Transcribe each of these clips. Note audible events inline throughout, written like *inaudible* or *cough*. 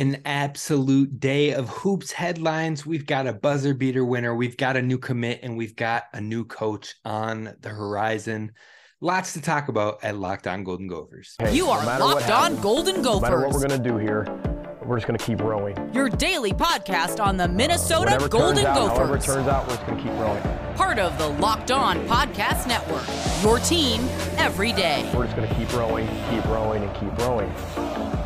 an absolute day of hoops headlines. We've got a buzzer beater winner, we've got a new commit, and we've got a new coach on the horizon. Lots to talk about at Locked On Golden Gophers. Hey, you are no Locked On Golden Gophers. No matter what we're going to do here, we're just going to keep rowing. Your daily podcast on the Minnesota uh, Golden out, Gophers. However it turns out, we're just going to keep rowing. Part of the Locked On Podcast Network. Your team every day. We're just going to keep rowing, keep rowing, and keep rowing.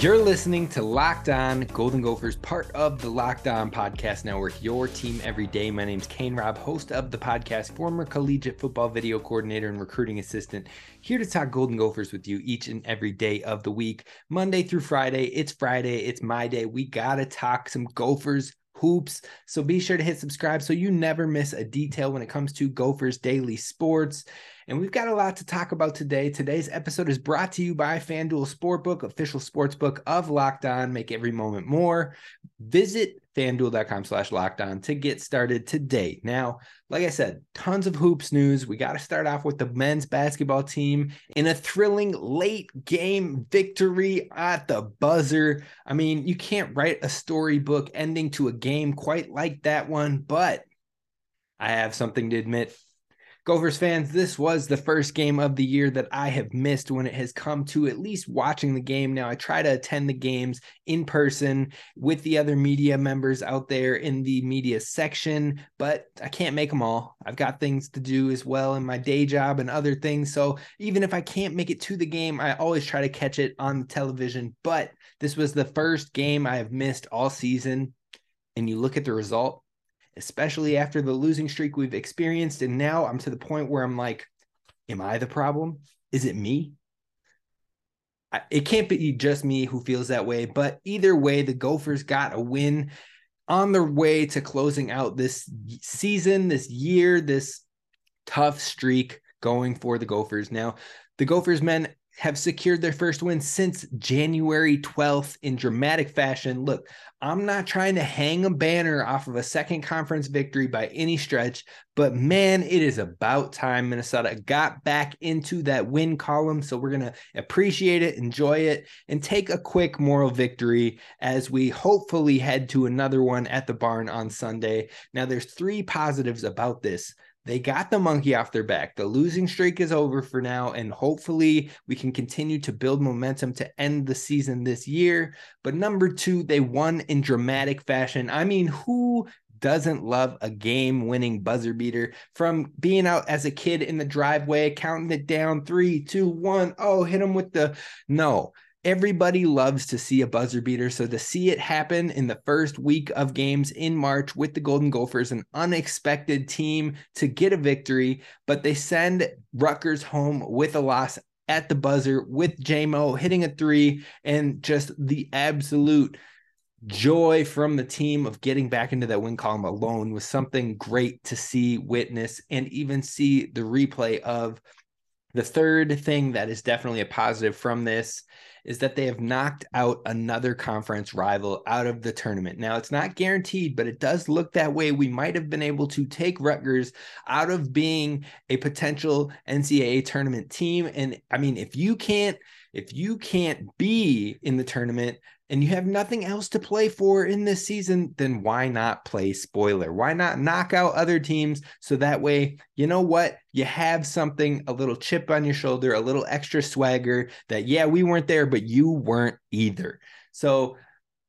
You're listening to Locked On Golden Gophers, part of the Locked On Podcast Network, your team every day. My name's Kane Robb, host of the podcast, former collegiate football video coordinator and recruiting assistant, here to talk Golden Gophers with you each and every day of the week, Monday through Friday. It's Friday, it's my day. We got to talk some Gophers hoops. So be sure to hit subscribe so you never miss a detail when it comes to Gophers Daily Sports. And we've got a lot to talk about today. Today's episode is brought to you by FanDuel Sportsbook, official sportsbook of Locked On. Make every moment more. Visit fanduel.com slash locked on to get started today. Now, like I said, tons of hoops news. We got to start off with the men's basketball team in a thrilling late game victory at the buzzer. I mean, you can't write a storybook ending to a game quite like that one, but I have something to admit. Gophers fans, this was the first game of the year that I have missed when it has come to at least watching the game. Now, I try to attend the games in person with the other media members out there in the media section, but I can't make them all. I've got things to do as well in my day job and other things. So even if I can't make it to the game, I always try to catch it on television. But this was the first game I have missed all season. And you look at the result, especially after the losing streak we've experienced. And now I'm to the point where I'm like, am I the problem? Is it me? I, it can't be just me who feels that way. But either way, the Gophers got a win on their way to closing out this season, this year, this tough streak going for the Gophers. Now, the Gophers men have secured their first win since January 12th in dramatic fashion. Look, I'm not trying to hang a banner off of a second conference victory by any stretch, but man, it is about time Minnesota got back into that win column. So we're going to appreciate it, enjoy it, and take a quick moral victory as we hopefully head to another one at the barn on Sunday. Now, there's three positives about this. They got the monkey off their back. The losing streak is over for now, and hopefully we can continue to build momentum to end the season this year. But number two, they won in dramatic fashion. I mean, who doesn't love a game winning buzzer beater from being out as a kid in the driveway, counting it down three, two, one. Oh, hit him with the no. Everybody loves to see a buzzer beater. So to see it happen in the first week of games in March with the Golden Gophers, an unexpected team to get a victory, but they send Rutgers home with a loss at the buzzer with JMO hitting a three and just the absolute joy from the team of getting back into that win column alone was something great to see, witness, and even see the replay of. The third thing that is definitely a positive from this is that they have knocked out another conference rival out of the tournament. Now, it's not guaranteed, but it does look that way. We might have been able to take Rutgers out of being a potential NCAA tournament team. And I mean, if you can't, if you can't be in the tournament, and you have nothing else to play for in this season, then why not play spoiler? Why not knock out other teams so that way, you know what? You have something, a little chip on your shoulder, a little extra swagger that, yeah, we weren't there, but you weren't either. So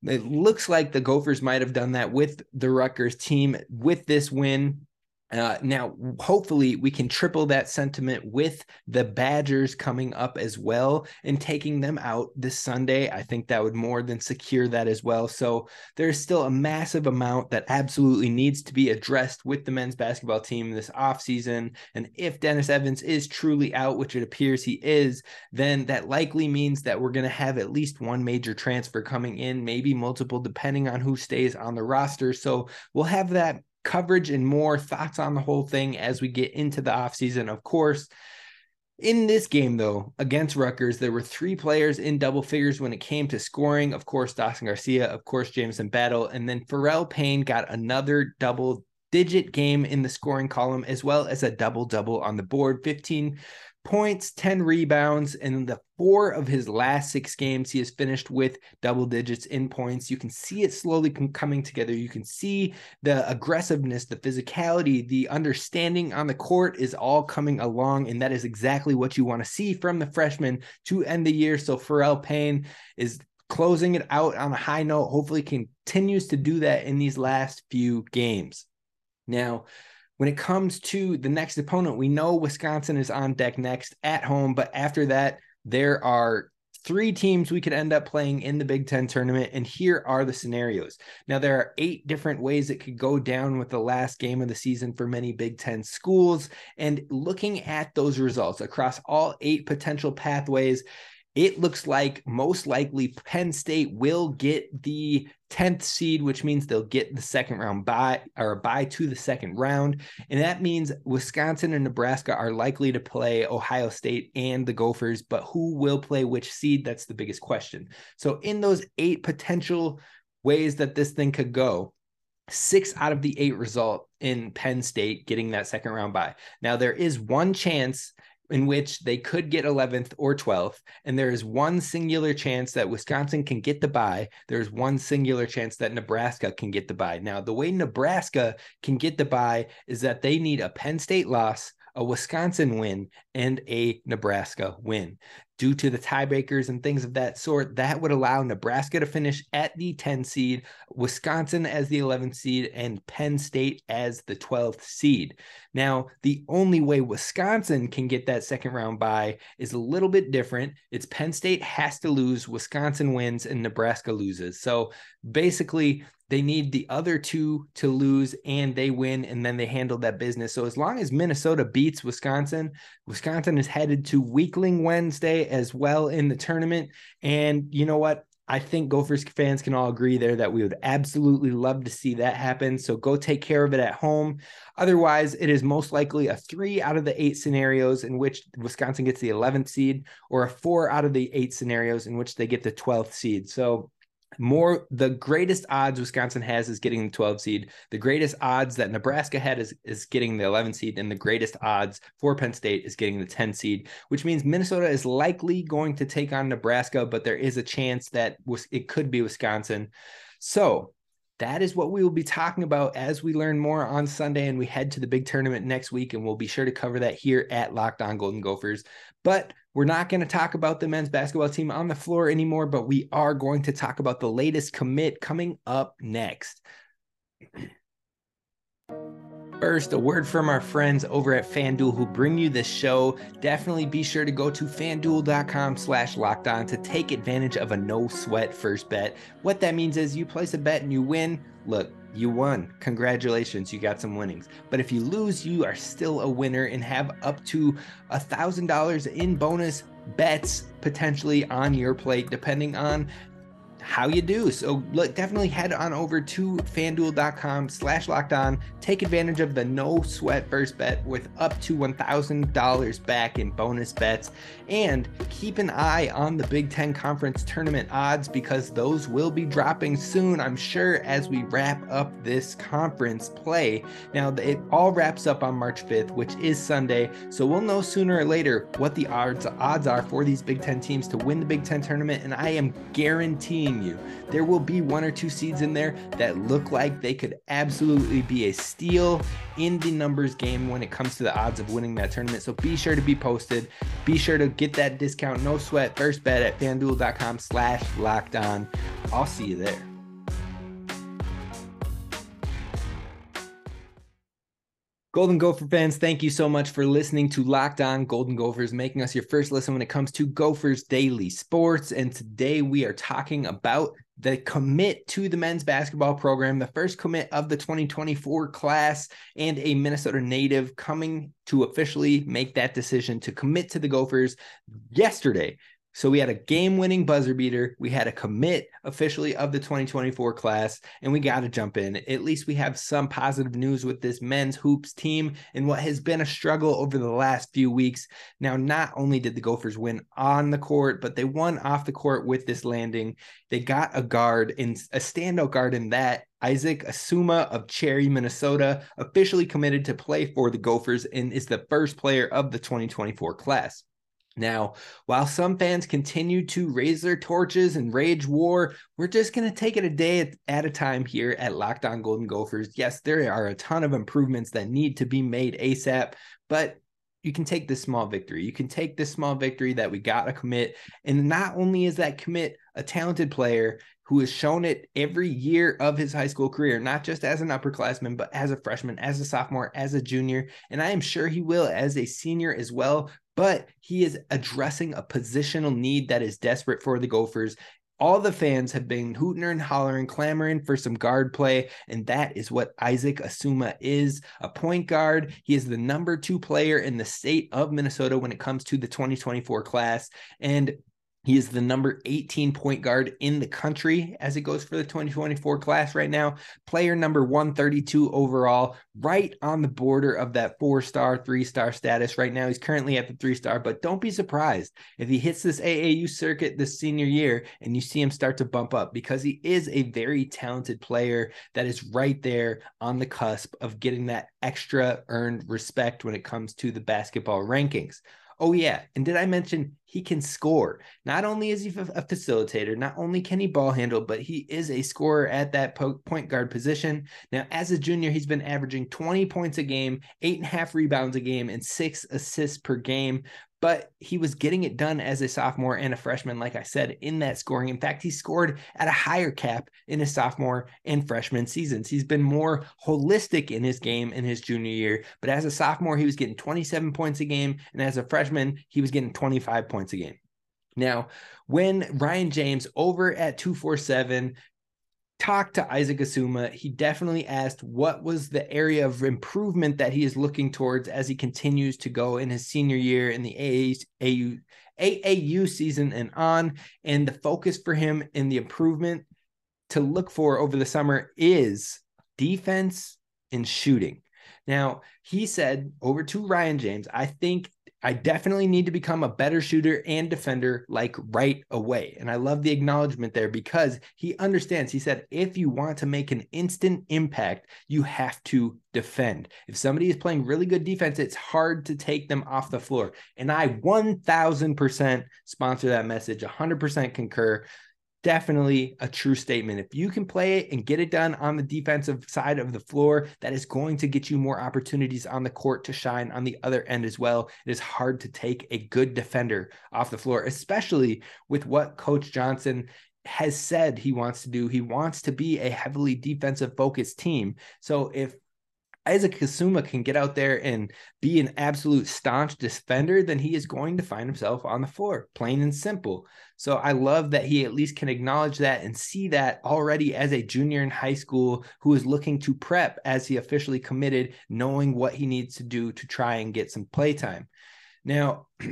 it looks like the Gophers might have done that with the Rutgers team with this win. Uh, now, hopefully, we can triple that sentiment with the Badgers coming up as well and taking them out this Sunday. I think that would more than secure that as well. So, there's still a massive amount that absolutely needs to be addressed with the men's basketball team this offseason. And if Dennis Evans is truly out, which it appears he is, then that likely means that we're going to have at least one major transfer coming in, maybe multiple, depending on who stays on the roster. So, we'll have that coverage and more thoughts on the whole thing as we get into the offseason. Of course, in this game, though, against Rutgers, there were three players in double figures when it came to scoring. Of course, Dawson Garcia, of course, Jamison Battle, and then Pharrel Payne got another double digit game in the scoring column, as well as a double double on the board 15 points, 10 rebounds, and the four of his last six games, he has finished with double digits in points. You can see it slowly coming together. You can see the aggressiveness, the physicality, the understanding on the court is all coming along. And that is exactly what you want to see from the freshman to end the year. So Pharrel Payne is closing it out on a high note, hopefully continues to do that in these last few games. Now, when it comes to the next opponent, we know Wisconsin is on deck next at home, but after that, there are three teams we could end up playing in the Big Ten tournament. And here are the scenarios. Now, there are eight different ways it could go down with the last game of the season for many Big Ten schools. And looking at those results across all eight potential pathways, it looks like most likely Penn State will get the 10th seed, which means they'll get the second round by or bye to the second round. And that means Wisconsin and Nebraska are likely to play Ohio State and the Gophers, but who will play which seed? That's the biggest question. So, in those eight potential ways that this thing could go, six out of the eight result in Penn State getting that second round bye. Now, there is one chance in which they could get 11th or 12th. And there is one singular chance that Wisconsin can get the bye. There's one singular chance that Nebraska can get the bye. Now, the way Nebraska can get the bye is that they need a Penn State loss, a Wisconsin win, and a Nebraska win due to the tiebreakers and things of that sort, that would allow Nebraska to finish at the 10 seed, Wisconsin as the 11th seed, and Penn State as the 12th seed. Now, the only way Wisconsin can get that second round bye is a little bit different. It's Penn State has to lose, Wisconsin wins, and Nebraska loses. So basically, they need the other two to lose and they win and then they handle that business. So as long as Minnesota beats Wisconsin, Wisconsin is headed to Weakling Wednesday as well in the tournament. And you know what? I think Gophers fans can all agree there that we would absolutely love to see that happen. So go take care of it at home. Otherwise, it is most likely a three out of the eight scenarios in which Wisconsin gets the 11th seed, or a four out of the eight scenarios in which they get the 12th seed. So more the greatest odds Wisconsin has is getting the 12 seed. The greatest odds that Nebraska had is, is getting the 11 seed, and the greatest odds for Penn State is getting the 10 seed, which means Minnesota is likely going to take on Nebraska, but there is a chance that it could be Wisconsin. So that is what we will be talking about as we learn more on Sunday and we head to the big tournament next week. And we'll be sure to cover that here at Locked On Golden Gophers. But we're not going to talk about the men's basketball team on the floor anymore, but we are going to talk about the latest commit coming up next. *clears throat* First, a word from our friends over at FanDuel who bring you this show. Definitely be sure to go to fanduel.com slash locked on to take advantage of a no sweat first bet. What that means is you place a bet and you win. Look, you won. Congratulations, you got some winnings. But if you lose, you are still a winner and have up to a thousand dollars in bonus bets potentially on your plate, depending on how you do. So look, definitely head on over to fanduel.com slash locked on. Take advantage of the no sweat first bet with up to $1,000 back in bonus bets. And keep an eye on the Big Ten Conference tournament odds because those will be dropping soon, I'm sure, as we wrap up this conference play. Now, it all wraps up on March 5th, which is Sunday. So we'll know sooner or later what the odds, odds are for these Big Ten teams to win the Big Ten tournament. And I am guaranteeing you. There will be one or two seeds in there that look like they could absolutely be a steal in the numbers game when it comes to the odds of winning that tournament. So be sure to be posted. Be sure to get that discount, no sweat, first bet at fanduel.com slash locked on. I'll see you there. Golden Gopher fans, thank you so much for listening to Locked On Golden Gophers, making us your first listen when it comes to Gophers Daily Sports. And today we are talking about the commit to the men's basketball program, the first commit of the 2024 class, and a Minnesota native coming to officially make that decision to commit to the Gophers yesterday. So we had a game winning buzzer beater. We had a commit officially of the 2024 class, and we got to jump in. At least we have some positive news with this men's hoops team and what has been a struggle over the last few weeks. Now, not only did the Gophers win on the court, but they won off the court with this landing. They got a guard in a standout guard in that Isaac Asuma of Cherry, Minnesota, officially committed to play for the Gophers and is the first player of the 2024 class. Now, while some fans continue to raise their torches and rage war, we're just going to take it a day at, a time here at Locked On Golden Gophers. Yes, there are a ton of improvements that need to be made ASAP, but you can take this small victory. You can take this small victory that we got to commit. And not only is that commit a talented player who has shown it every year of his high school career, not just as an upperclassman, but as a freshman, as a sophomore, as a junior. And I am sure he will as a senior as well but he is addressing a positional need that is desperate for the Gophers. All the fans have been hooting and hollering, clamoring for some guard play, and that is what Isaac Asuma is a point guard. He is the number two player in the state of Minnesota when it comes to the 2024 class. And he is the number 18 point guard in the country as it goes for the 2024 class right now. Player number 132 overall, right on the border of that four star, three star status right now. He's currently at the three star, but don't be surprised if he hits this AAU circuit this senior year and you see him start to bump up because he is a very talented player that is right there on the cusp of getting that extra earned respect when it comes to the basketball rankings. Oh, yeah. And did I mention he can score? Not only is he a facilitator, not only can he ball handle, but he is a scorer at that point guard position. Now, as a junior, he's been averaging 20 points a game, eight and a half rebounds a game, and six assists per game but he was getting it done as a sophomore and a freshman, like I said, in that scoring. In fact, he scored at a higher cap in his sophomore and freshman seasons. He's been more holistic in his game in his junior year, but as a sophomore, he was getting 27 points a game, and as a freshman, he was getting 25 points a game. Now, when Ryan James over at 247 talked to Isaac Asuma, he definitely asked what was the area of improvement that he is looking towards as he continues to go in his senior year in the AAU, AAU season and on. And the focus for him in the improvement to look for over the summer is defense and shooting. Now, he said over to Ryan James, I think I definitely need to become a better shooter and defender like right away. And I love the acknowledgement there because he understands. He said, if you want to make an instant impact, you have to defend. If somebody is playing really good defense, it's hard to take them off the floor. And I 1000% sponsor that message, 100% concur definitely a true statement. If you can play it and get it done on the defensive side of the floor, that is going to get you more opportunities on the court to shine on the other end as well. It is hard to take a good defender off the floor, especially with what Coach Johnson has said he wants to do. He wants to be a heavily defensive focused team. So if Isaac Asuma can get out there and be an absolute staunch defender, then he is going to find himself on the floor, plain and simple. So I love that he at least can acknowledge that and see that already as a junior in high school who is looking to prep as he officially committed, knowing what he needs to do to try and get some playtime. Now, *clears throat*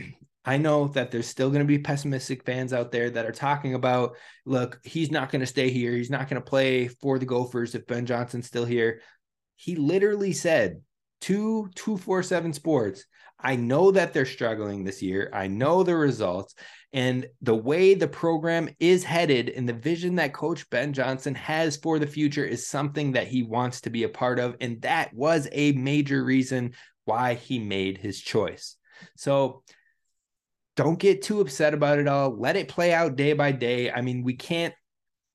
I know that there's still going to be pessimistic fans out there that are talking about, look, he's not going to stay here. He's not going to play for the Gophers if Ben Johnson's still here he literally said to 247 Sports, I know that they're struggling this year. I know the results and the way the program is headed and the vision that Coach Ben Johnson has for the future is something that he wants to be a part of. And that was a major reason why he made his choice. So don't get too upset about it all. Let it play out day by day. I mean, we can't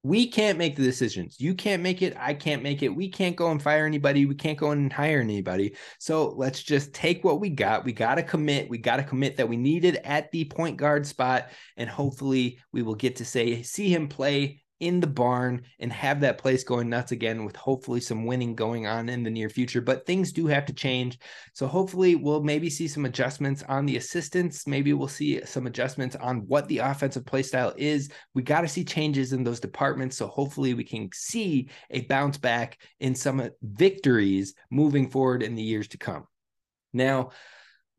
we can't make the decisions. You can't make it. I can't make it. We can't go and fire anybody. We can't go and hire anybody. So let's just take what we got. We got to commit. We got to commit that we needed at the point guard spot. And hopefully we will get to say, see him play in the barn and have that place going nuts again with hopefully some winning going on in the near future. But things do have to change. So hopefully we'll maybe see some adjustments on the assistants. Maybe we'll see some adjustments on what the offensive play style is. We got to see changes in those departments. So hopefully we can see a bounce back in some victories moving forward in the years to come. Now,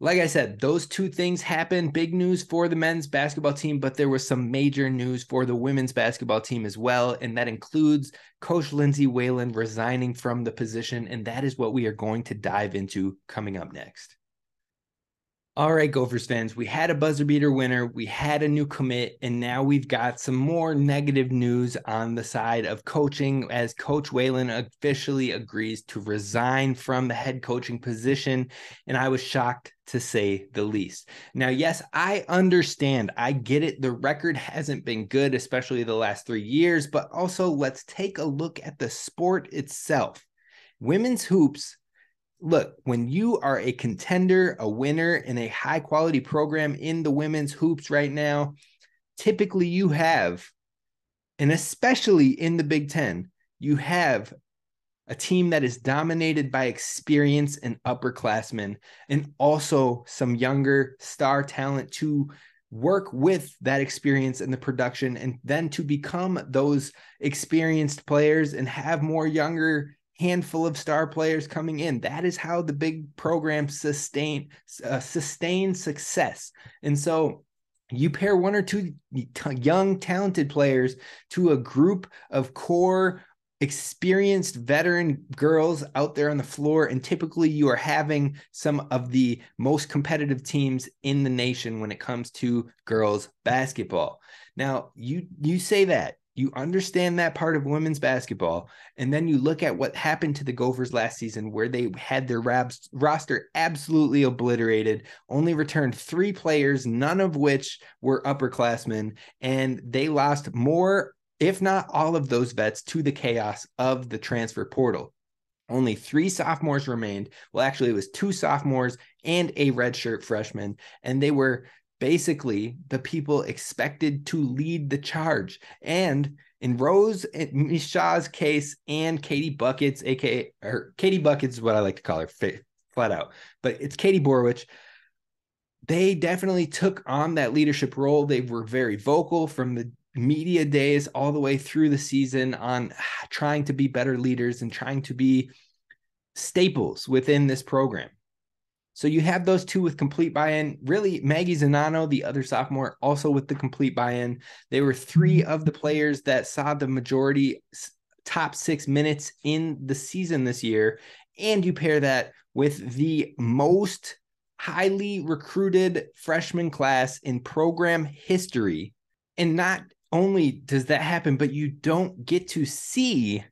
like I said, those two things happened. Big news for the men's basketball team, but there was some major news for the women's basketball team as well. And that includes Coach Lindsay Whalen resigning from the position. And that is what we are going to dive into coming up next. All right, Gophers fans, we had a buzzer beater winner, we had a new commit, and now we've got some more negative news on the side of coaching as Coach Whalen officially agrees to resign from the head coaching position. And I was shocked to say the least. Now, yes, I understand. I get it. The record hasn't been good, especially the last three years, but also let's take a look at the sport itself. Women's hoops look, when you are a contender, a winner in a high quality program in the women's hoops right now, typically you have, and especially in the Big Ten, you have a team that is dominated by experience and upperclassmen, and also some younger star talent to work with that experience and the production, and then to become those experienced players and have more younger handful of star players coming in. That is how the big program sustain uh, sustain success. And so you pair one or two young talented players to a group of core experienced veteran girls out there on the floor and typically you are having some of the most competitive teams in the nation when it comes to girls basketball now you you say that you understand that part of women's basketball, and then you look at what happened to the Gophers last season, where they had their rabs, roster absolutely obliterated, only returned three players, none of which were upperclassmen, and they lost more, if not all of those vets, to the chaos of the transfer portal. Only three sophomores remained. Well, actually, it was two sophomores and a redshirt freshman, and they were basically the people expected to lead the charge. And in Rose eh, Micheaux's case and Katie Buckets, aka or Katie Buckets is what I like to call her flat out, but it's Katie Borowicz. They definitely took on that leadership role. They were very vocal from the media days all the way through the season on trying to be better leaders and trying to be staples within this program. So you have those two with complete buy-in. Really, Maggie Czinano, the other sophomore, also with the complete buy-in. They were three mm-hmm. of the players that saw the majority top six minutes in the season this year. And you pair that with the most highly recruited freshman class in program history. And not only does that happen, but you don't get to see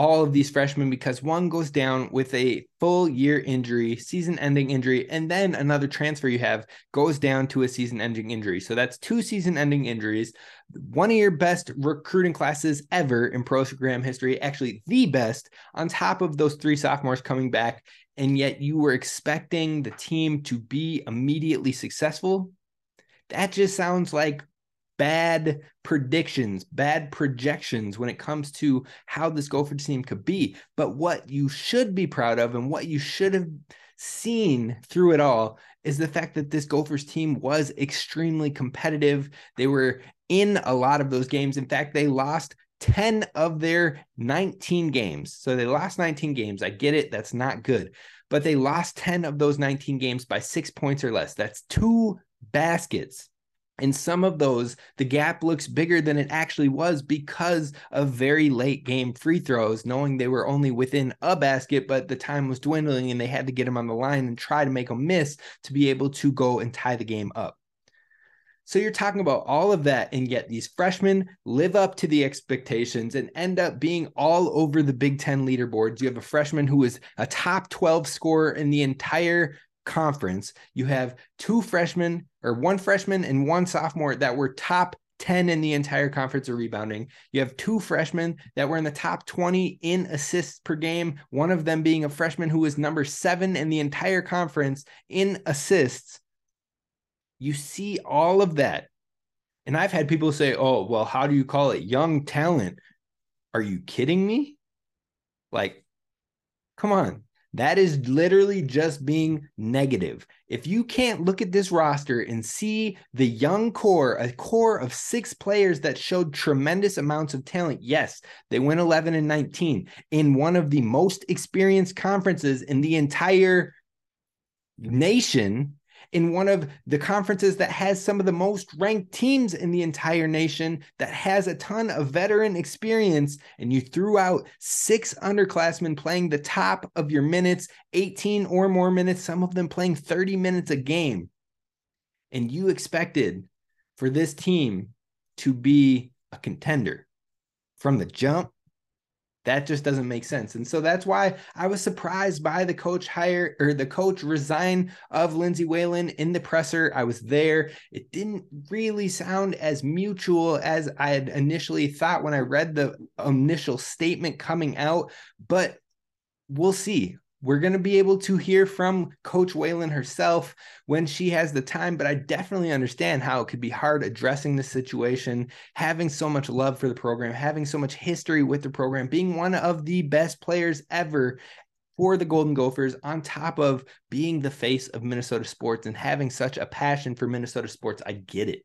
all of these freshmen because one goes down with a full year injury, season ending injury, and then another transfer you have goes down to a season ending injury. So that's two season ending injuries. One of your best recruiting classes ever in program history, actually the best, on top of those three sophomores coming back. And yet you were expecting the team to be immediately successful. That just sounds like bad predictions, bad projections when it comes to how this Gopher team could be. But what you should be proud of and what you should have seen through it all is the fact that this Gophers team was extremely competitive. They were in a lot of those games. In fact, they lost 10 of their 19 games. So they lost 19 games. I get it. That's not good. But they lost 10 of those 19 games by six points or less. That's two baskets in some of those, the gap looks bigger than it actually was because of very late game free throws, knowing they were only within a basket, but the time was dwindling and they had to get them on the line and try to make them miss to be able to go and tie the game up. So you're talking about all of that, and yet these freshmen live up to the expectations and end up being all over the Big Ten leaderboards. You have a freshman who is a top 12 scorer in the entire conference, you have two freshmen or one freshman and one sophomore that were top 10 in the entire conference of rebounding. You have two freshmen that were in the top 20 in assists per game, one of them being a freshman who was number seven in the entire conference in assists. You see all of that. And I've had people say, oh, well, how do you call it young talent? Are you kidding me? Like, come on. That is literally just being negative. If you can't look at this roster and see the young core, a core of six players that showed tremendous amounts of talent, yes, they went 11 and 19 in one of the most experienced conferences in the entire nation. In one of the conferences that has some of the most ranked teams in the entire nation, that has a ton of veteran experience, and you threw out six underclassmen playing the top of your minutes, 18 or more minutes, some of them playing 30 minutes a game. And you expected for this team to be a contender from the jump that just doesn't make sense. And so that's why I was surprised by the coach hire or the coach resign of Lindsay Whalen in the presser. I was there. It didn't really sound as mutual as I had initially thought when I read the initial statement coming out, but we'll see we're going to be able to hear from Coach Whalen herself when she has the time, but I definitely understand how it could be hard addressing the situation, having so much love for the program, having so much history with the program, being one of the best players ever for the Golden Gophers, on top of being the face of Minnesota sports and having such a passion for Minnesota sports. I get it.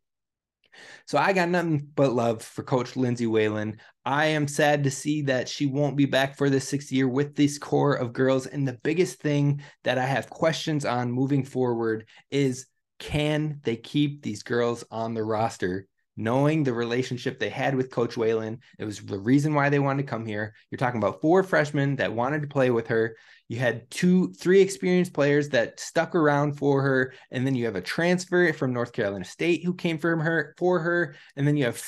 So I got nothing but love for Coach Lindsay Whalen. I am sad to see that she won't be back for the sixth year with this core of girls. And the biggest thing that I have questions on moving forward is can they keep these girls on the roster? Knowing the relationship they had with Coach Whalen, it was the reason why they wanted to come here. You're talking about four freshmen that wanted to play with her. You had two, three experienced players that stuck around for her, and then you have a transfer from North Carolina State who came from her for her, and then you have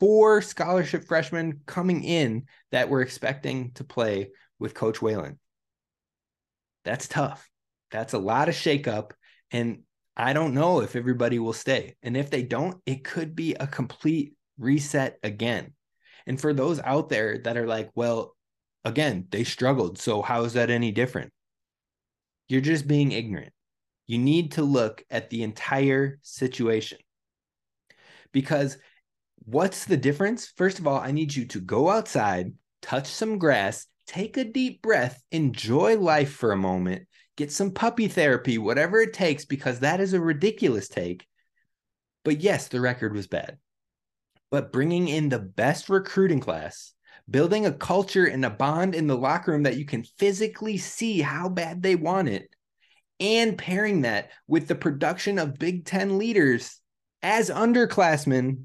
four scholarship freshmen coming in that were expecting to play with Coach Whalen. That's tough. That's a lot of shakeup, and I don't know if everybody will stay. And if they don't, it could be a complete reset again. And for those out there that are like, well, again, they struggled. So how is that any different? You're just being ignorant. You need to look at the entire situation. Because what's the difference? First of all, I need you to go outside, touch some grass, take a deep breath, enjoy life for a moment, get some puppy therapy, whatever it takes, because that is a ridiculous take. But yes, the record was bad. But bringing in the best recruiting class building a culture and a bond in the locker room that you can physically see how bad they want it, and pairing that with the production of Big Ten leaders as underclassmen.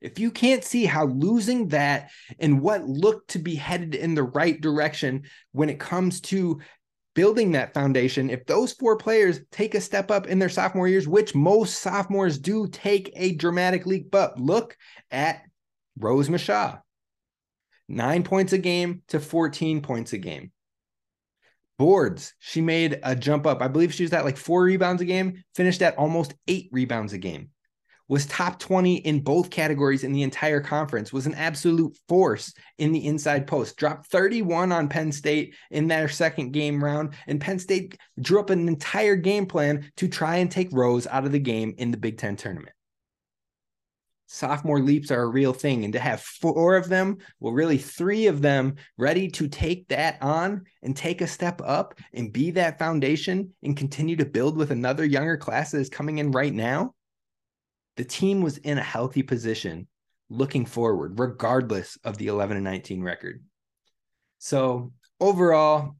If you can't see how losing that and what looked to be headed in the right direction when it comes to building that foundation, if those four players take a step up in their sophomore years, which most sophomores do take a dramatic leap up, look at Rose Micheaux nine points a game to 14 points a game. Boards, she made a jump up. I believe she was at like four rebounds a game, finished at almost eight rebounds a game. Was top 20 in both categories in the entire conference, was an absolute force in the inside post. Dropped 31 on Penn State in their second game round. And Penn State drew up an entire game plan to try and take Rose out of the game in the Big Ten tournament sophomore leaps are a real thing and to have four of them well really three of them ready to take that on and take a step up and be that foundation and continue to build with another younger class that is coming in right now the team was in a healthy position looking forward regardless of the 11 and 19 record so overall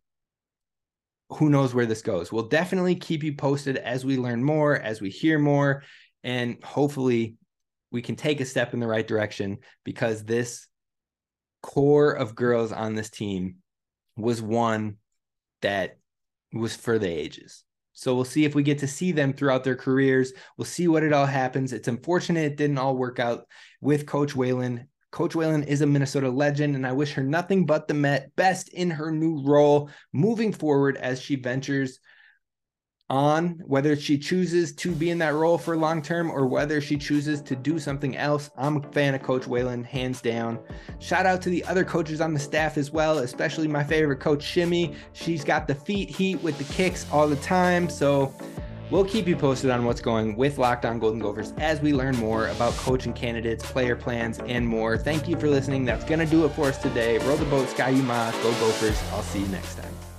who knows where this goes we'll definitely keep you posted as we learn more as we hear more and hopefully we can take a step in the right direction because this core of girls on this team was one that was for the ages. So we'll see if we get to see them throughout their careers. We'll see what it all happens. It's unfortunate it didn't all work out with Coach Whalen. Coach Whalen is a Minnesota legend, and I wish her nothing but the Met best in her new role moving forward as she ventures on whether she chooses to be in that role for long term or whether she chooses to do something else. I'm a fan of Coach Whalen, hands down. Shout out to the other coaches on the staff as well, especially my favorite coach, Shimmy. She's got the feet heat with the kicks all the time. So we'll keep you posted on what's going with Locked On Golden Gophers as we learn more about coaching candidates, player plans, and more. Thank you for listening. That's going to do it for us today. Roll the boat, Ski-U-Mah, go Gophers. I'll see you next time.